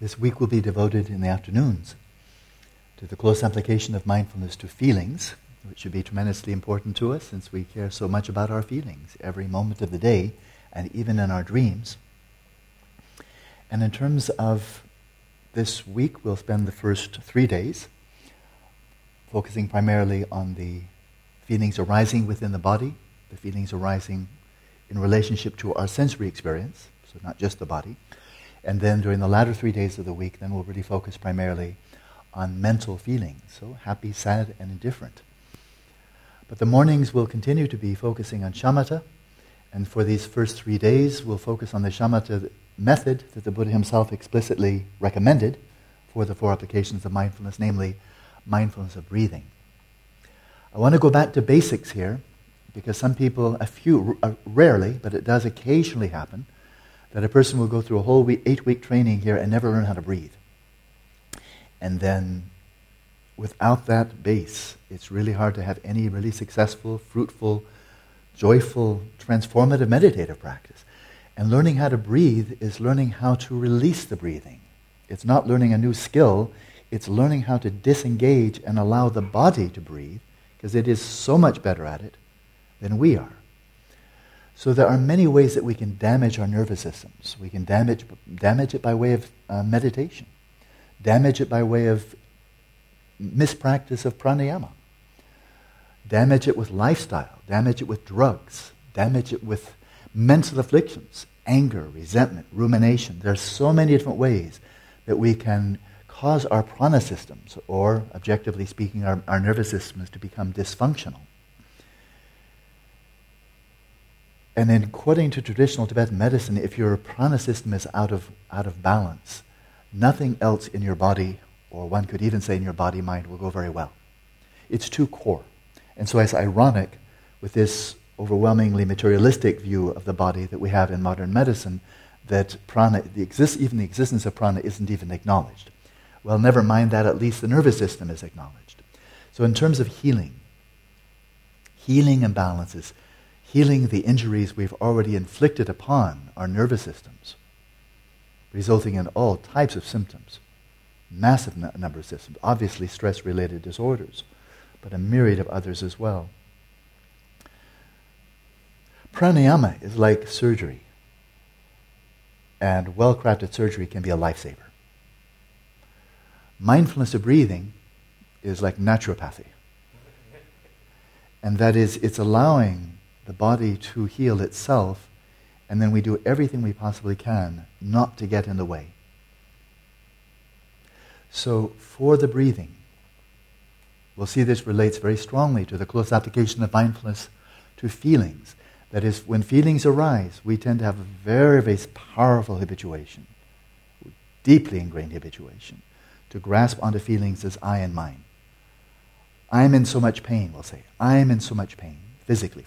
This week will be devoted in the afternoons to the close application of mindfulness to feelings, which should be tremendously important to us since we care so much about our feelings every moment of the day and even in our dreams. And in terms of this week, we'll spend the first three days focusing primarily on the feelings arising within the body, the feelings arising in relationship to our sensory experience, so not just the body. And then during the latter three days of the week, then we'll really focus primarily on mental feelings, so happy, sad, and indifferent. But the mornings will continue to be focusing on shamatha, and for these first three days, we'll focus on the shamatha method that the Buddha himself explicitly recommended for the four applications of mindfulness, namely mindfulness of breathing. I want to go back to basics here because some people, a few, uh, rarely, but it does occasionally happen, that a person will go through a whole week, eight week training here and never learn how to breathe. And then without that base, it's really hard to have any really successful, fruitful, joyful, transformative meditative practice. And learning how to breathe is learning how to release the breathing. It's not learning a new skill, it's learning how to disengage and allow the body to breathe, because it is so much better at it than we are. So there are many ways that we can damage our nervous systems. We can damage, damage it by way of uh, meditation, damage it by way of mispractice of pranayama, damage it with lifestyle, damage it with drugs, damage it with mental afflictions, anger, resentment, rumination. There are so many different ways that we can cause our prana systems, or objectively speaking, our, our nervous systems, to become dysfunctional. And then, according to traditional Tibetan medicine, if your prana system is out of, out of balance, nothing else in your body, or one could even say in your body mind, will go very well. It's too core. And so, it's ironic with this overwhelmingly materialistic view of the body that we have in modern medicine that prana, the exist, even the existence of prana, isn't even acknowledged. Well, never mind that, at least the nervous system is acknowledged. So, in terms of healing, healing imbalances, healing the injuries we've already inflicted upon our nervous systems, resulting in all types of symptoms, massive n- number of symptoms, obviously stress related disorders, but a myriad of others as well. Pranayama is like surgery, and well crafted surgery can be a lifesaver. Mindfulness of breathing is like naturopathy. And that is, it's allowing the body to heal itself, and then we do everything we possibly can not to get in the way. So, for the breathing, we'll see this relates very strongly to the close application of mindfulness to feelings. That is, when feelings arise, we tend to have a very, very powerful habituation, deeply ingrained habituation, to grasp onto feelings as I and mine. I'm in so much pain, we'll say. I'm in so much pain, physically.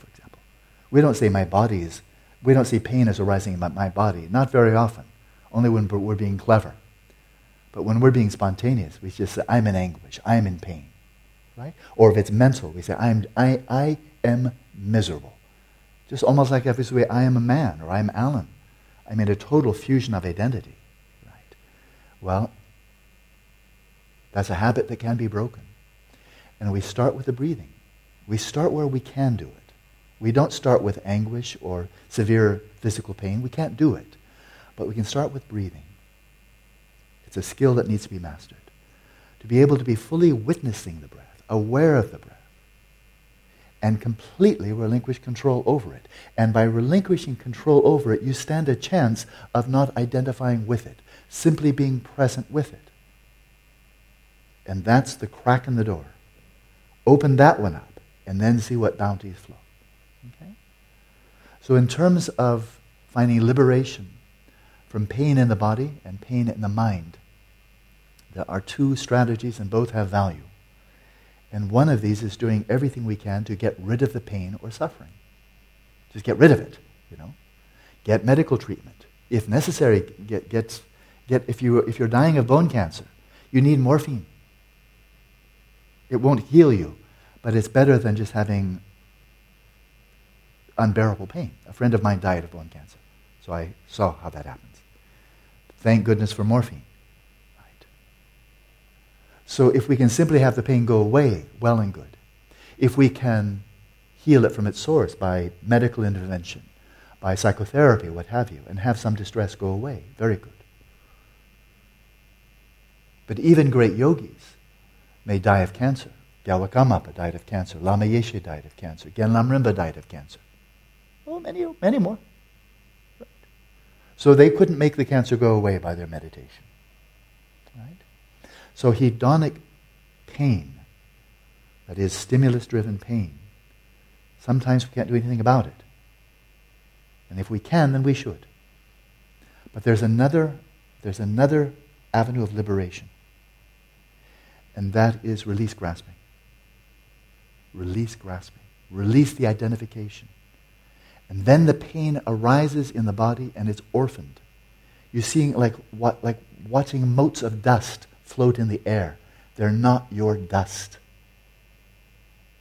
We don't say my body is, we don't see pain as arising in my, body, not very often, only when we're being clever. But when we're being spontaneous, we just say, I'm in anguish, I'm in pain. Right? Or if it's mental, we say, I'm, I, I am miserable. Just almost like if we say, I am a man or I am Alan. I'm in a total fusion of identity. Right? Well, that's a habit that can be broken. And we start with the breathing. We start where we can do it. We don't start with anguish or severe physical pain. We can't do it. But we can start with breathing. It's a skill that needs to be mastered. To be able to be fully witnessing the breath, aware of the breath, and completely relinquish control over it. And by relinquishing control over it, you stand a chance of not identifying with it, simply being present with it. And that's the crack in the door. Open that one up, and then see what bounties flow. So, in terms of finding liberation from pain in the body and pain in the mind, there are two strategies, and both have value. And one of these is doing everything we can to get rid of the pain or suffering. Just get rid of it, you know. Get medical treatment. If necessary, get, get, get if, you, if you're dying of bone cancer, you need morphine. It won't heal you, but it's better than just having unbearable pain. A friend of mine died of bone cancer, so I saw how that happens. Thank goodness for morphine. Right. So if we can simply have the pain go away, well and good. If we can heal it from its source by medical intervention, by psychotherapy, what have you, and have some distress go away, very good. But even great yogis may die of cancer. Gyalwa Karmapa died of cancer. Lama Yeshe died of cancer. Gen Lamrimpa died of cancer. Oh, many, many more. Right. So they couldn't make the cancer go away by their meditation. Right? So hedonic pain, that is stimulus-driven pain, sometimes we can't do anything about it. And if we can, then we should. But there's another, there's another avenue of liberation. And that is release grasping. Release grasping. Release the identification. And then the pain arises in the body and it's orphaned. You're seeing like what like watching motes of dust float in the air. They're not your dust.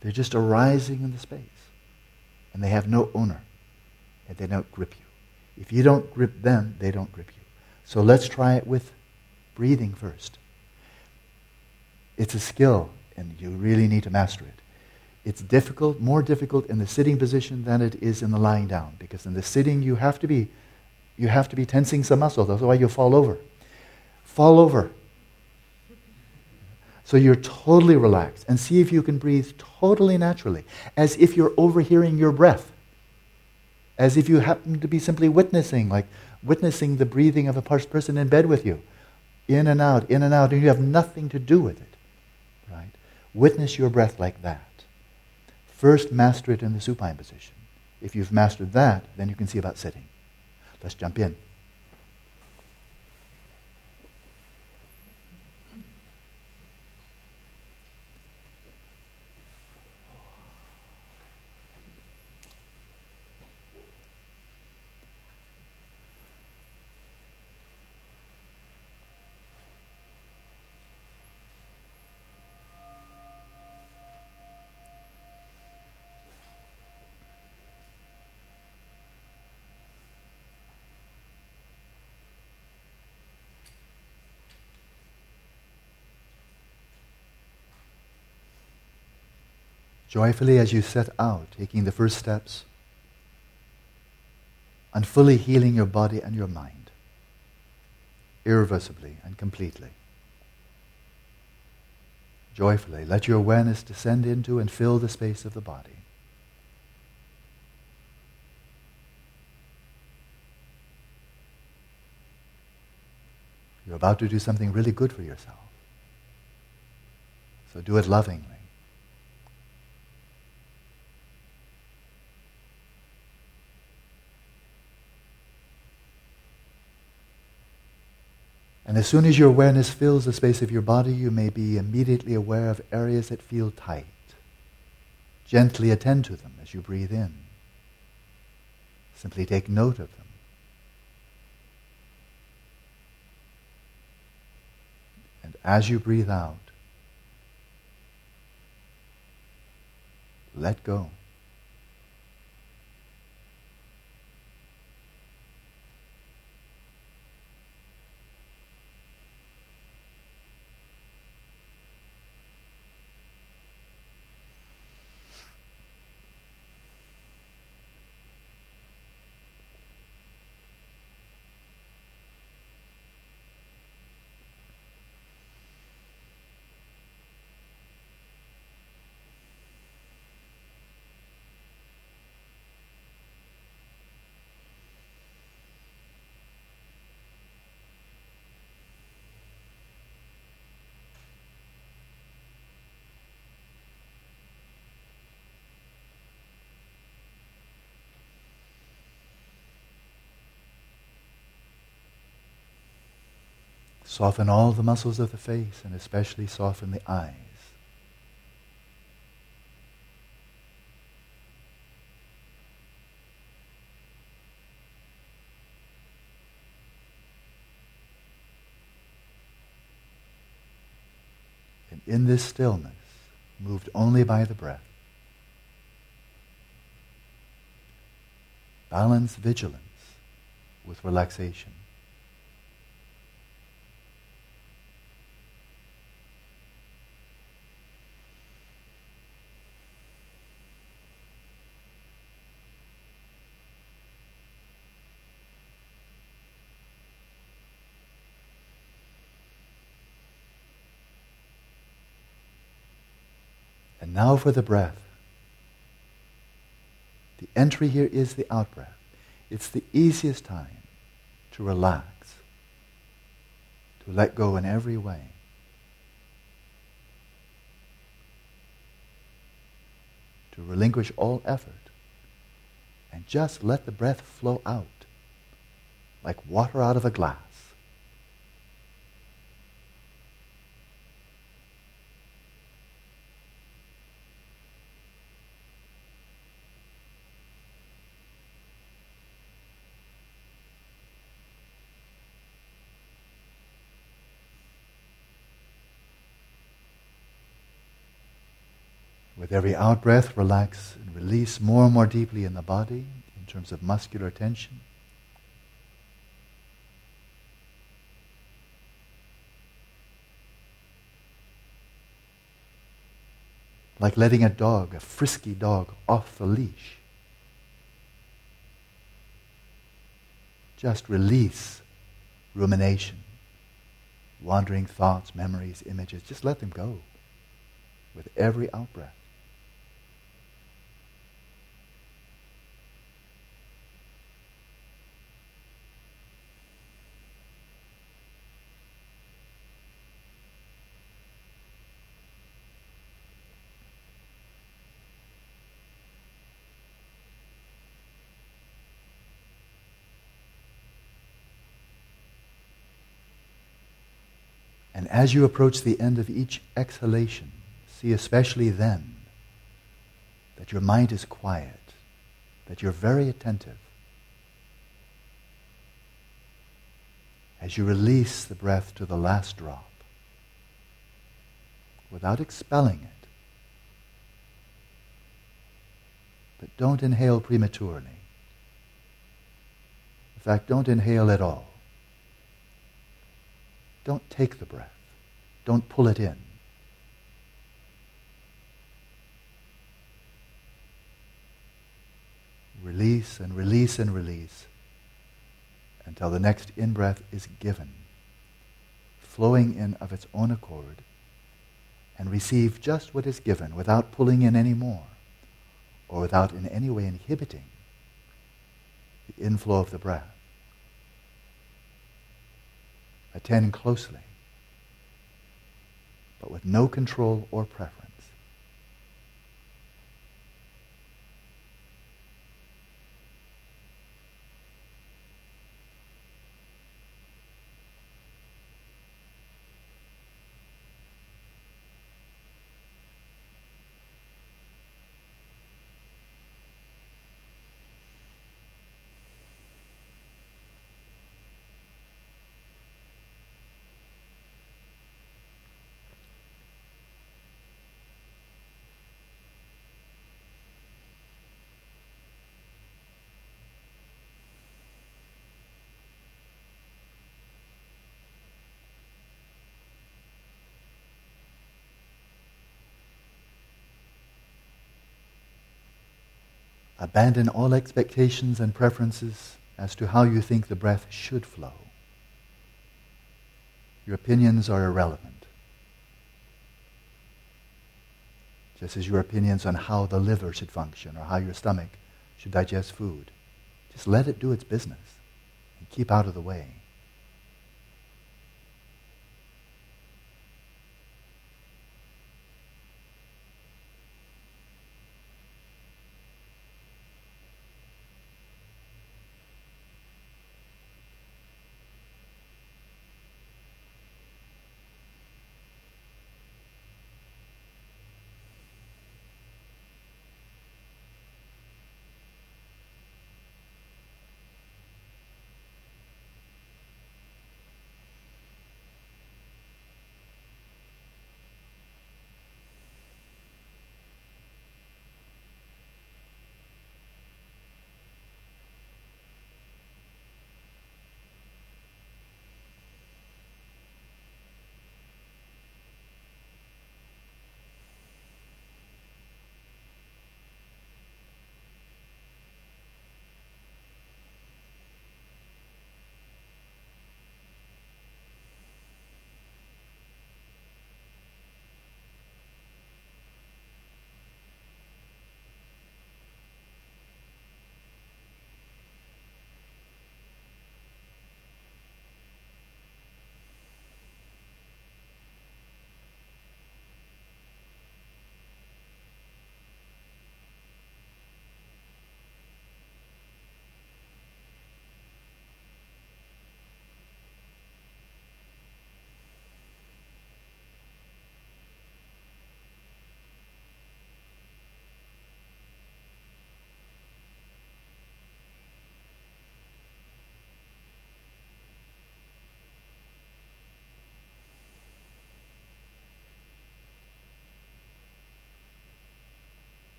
They're just arising in the space. And they have no owner. And they don't grip you. If you don't grip them, they don't grip you. So let's try it with breathing first. It's a skill, and you really need to master it. It's difficult, more difficult in the sitting position than it is in the lying down, because in the sitting you have to be, you have to be tensing some muscles, otherwise you'll fall over. Fall over. So you're totally relaxed, and see if you can breathe totally naturally, as if you're overhearing your breath, as if you happen to be simply witnessing, like witnessing the breathing of a person in bed with you, in and out, in and out, and you have nothing to do with it. Right? Witness your breath like that. First, master it in the supine position. If you've mastered that, then you can see about sitting. Let's jump in. Joyfully as you set out, taking the first steps, and fully healing your body and your mind, irreversibly and completely. Joyfully, let your awareness descend into and fill the space of the body. You're about to do something really good for yourself. So do it lovingly. And as soon as your awareness fills the space of your body, you may be immediately aware of areas that feel tight. Gently attend to them as you breathe in. Simply take note of them. And as you breathe out, let go. Soften all the muscles of the face and especially soften the eyes. And in this stillness, moved only by the breath, balance vigilance with relaxation. Now for the breath. The entry here is the out breath. It's the easiest time to relax, to let go in every way. To relinquish all effort and just let the breath flow out like water out of a glass. With every out breath, relax and release more and more deeply in the body in terms of muscular tension. Like letting a dog, a frisky dog, off the leash. Just release rumination, wandering thoughts, memories, images. Just let them go with every out breath. And as you approach the end of each exhalation, see especially then that your mind is quiet, that you're very attentive. As you release the breath to the last drop, without expelling it, but don't inhale prematurely. In fact, don't inhale at all. Don't take the breath. Don't pull it in. Release and release and release until the next in breath is given, flowing in of its own accord, and receive just what is given without pulling in any more or without in any way inhibiting the inflow of the breath. Attend closely, but with no control or preference. Abandon all expectations and preferences as to how you think the breath should flow. Your opinions are irrelevant. Just as your opinions on how the liver should function or how your stomach should digest food. Just let it do its business and keep out of the way.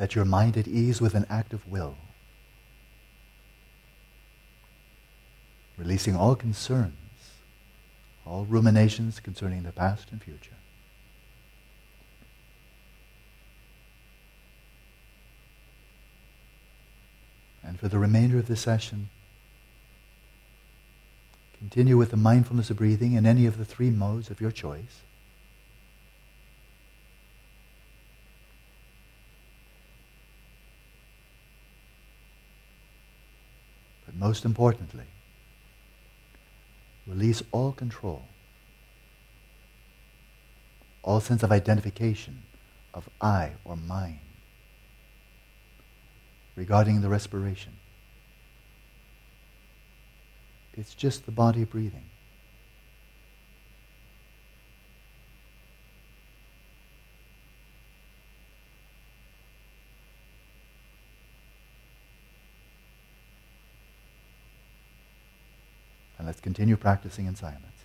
Set your mind at ease with an act of will. Releasing all concerns, all ruminations concerning the past and future. And for the remainder of the session, continue with the mindfulness of breathing in any of the three modes of your choice. But most importantly, release all control, all sense of identification of I or mine regarding the respiration. It's just the body breathing. And let's continue practicing in silence.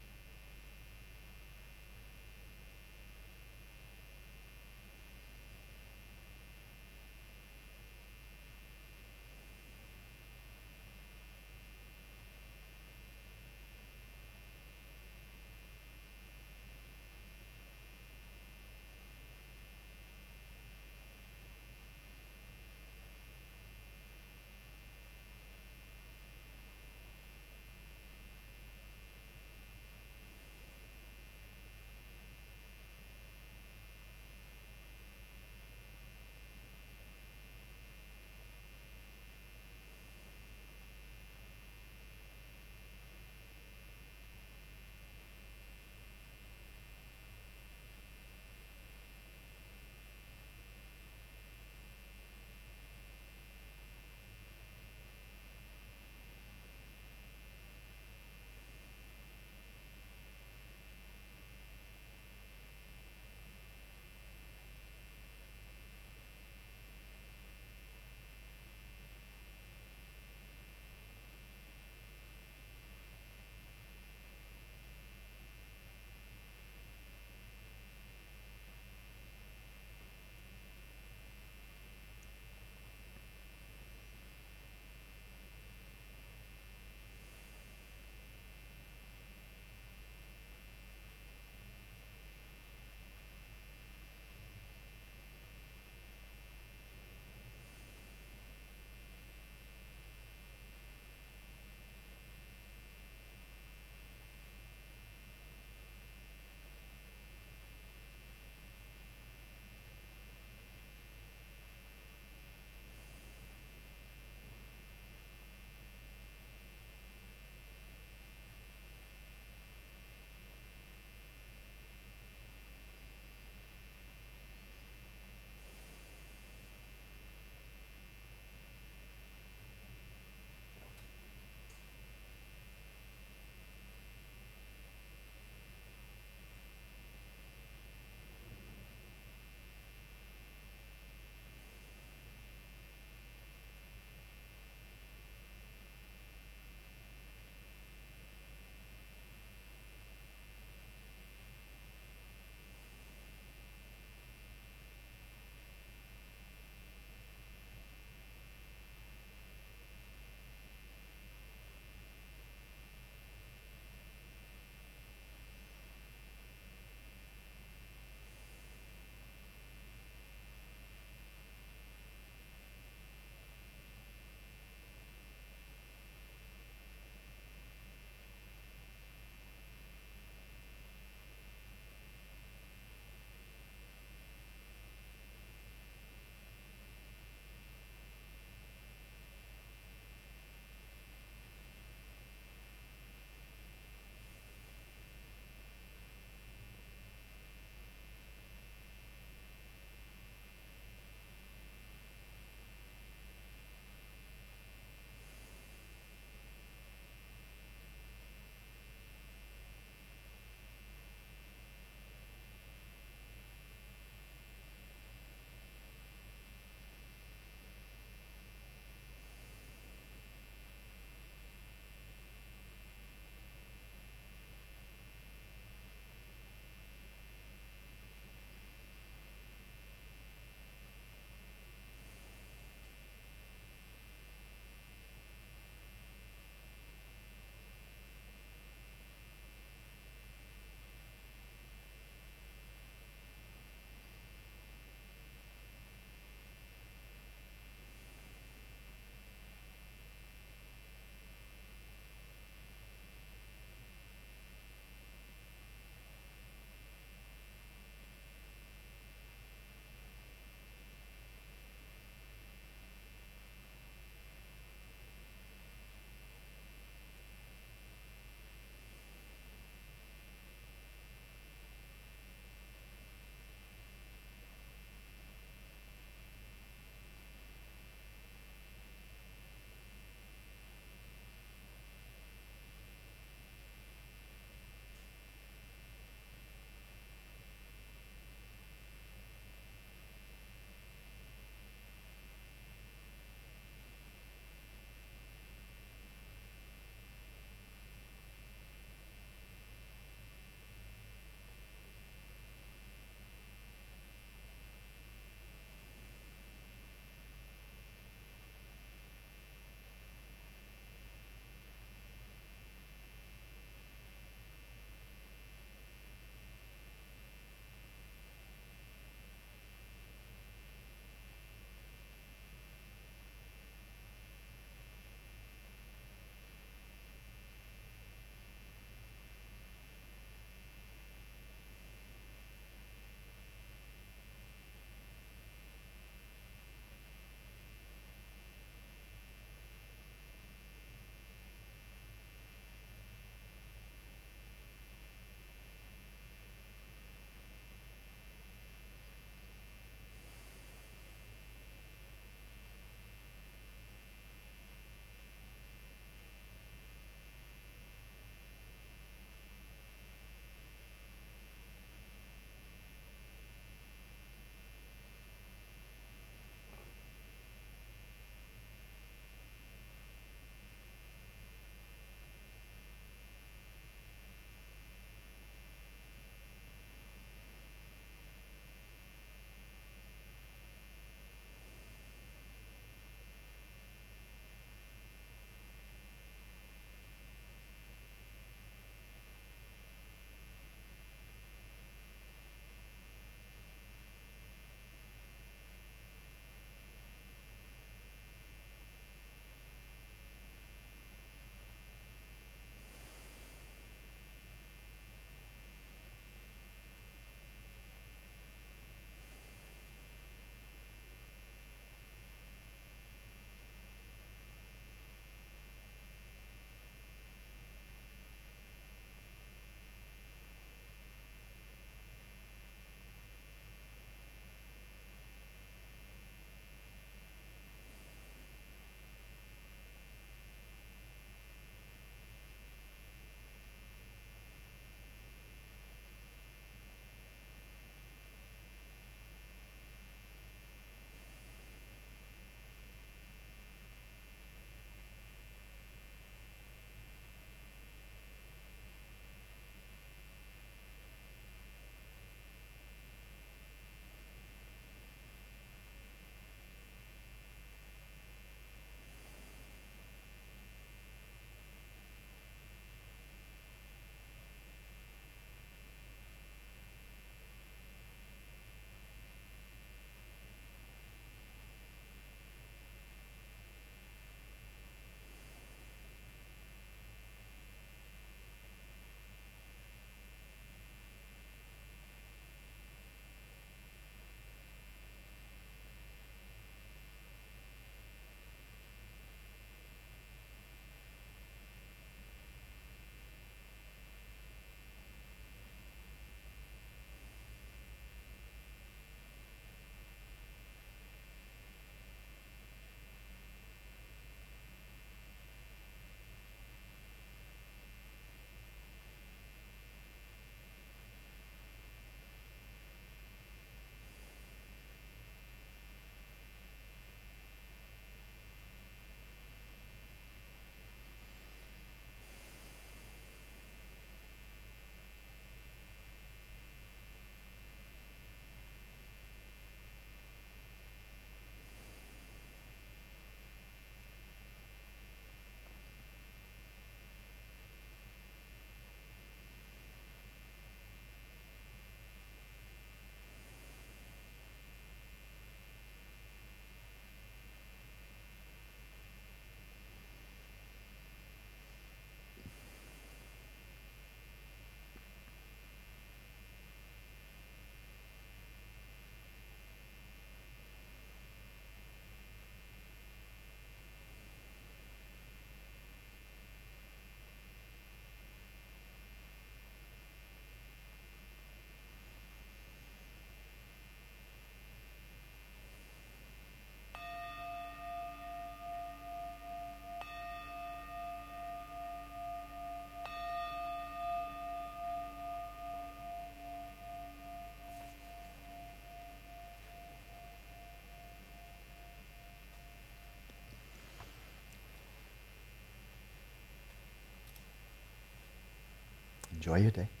Enjoy your day.